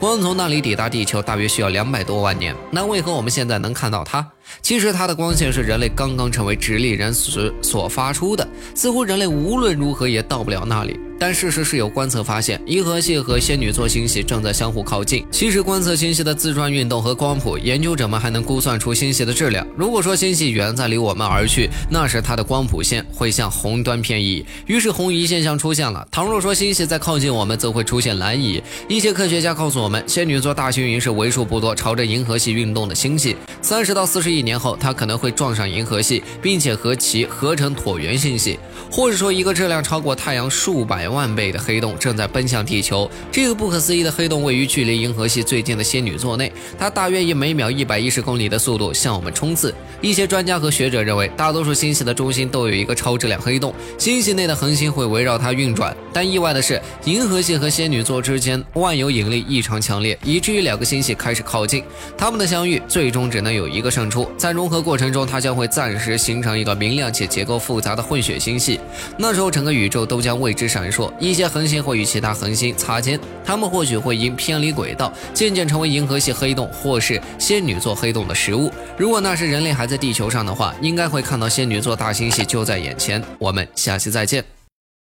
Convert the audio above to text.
光从那里抵达地球大约需要两百多万年。那为何我们现在能看到它？其实它的光线是人类刚刚成为直立人时所发出的，似乎人类无论如何也到不了那里。但事实是有观测发现，银河系和仙女座星系正在相互靠近。其实观测星系的自转运动和光谱，研究者们还能估算出星系的质量。如果说星系远在离我们而去，那时它的光谱线会向红端偏移，于是红移现象出现了。倘若说星系在靠近我们，则会出现蓝移。一些科学家告诉我们，仙女座大星云是为数不多朝着银河系运动的星系。三十到四十亿一年后，它可能会撞上银河系，并且和其合成椭圆星系，或者说一个质量超过太阳数百。万倍的黑洞正在奔向地球。这个不可思议的黑洞位于距离银河系最近的仙女座内，它大约以每秒一百一十公里的速度向我们冲刺。一些专家和学者认为，大多数星系的中心都有一个超质量黑洞，星系内的恒星会围绕它运转。但意外的是，银河系和仙女座之间万有引力异常强烈，以至于两个星系开始靠近。它们的相遇最终只能有一个胜出。在融合过程中，它将会暂时形成一个明亮且结构复杂的混血星系。那时候，整个宇宙都将为之闪烁。一些恒星会与其他恒星擦肩，它们或许会因偏离轨道，渐渐成为银河系黑洞或是仙女座黑洞的食物。如果那时人类还在地球上的话，应该会看到仙女座大星系就在眼前。我们下期再见。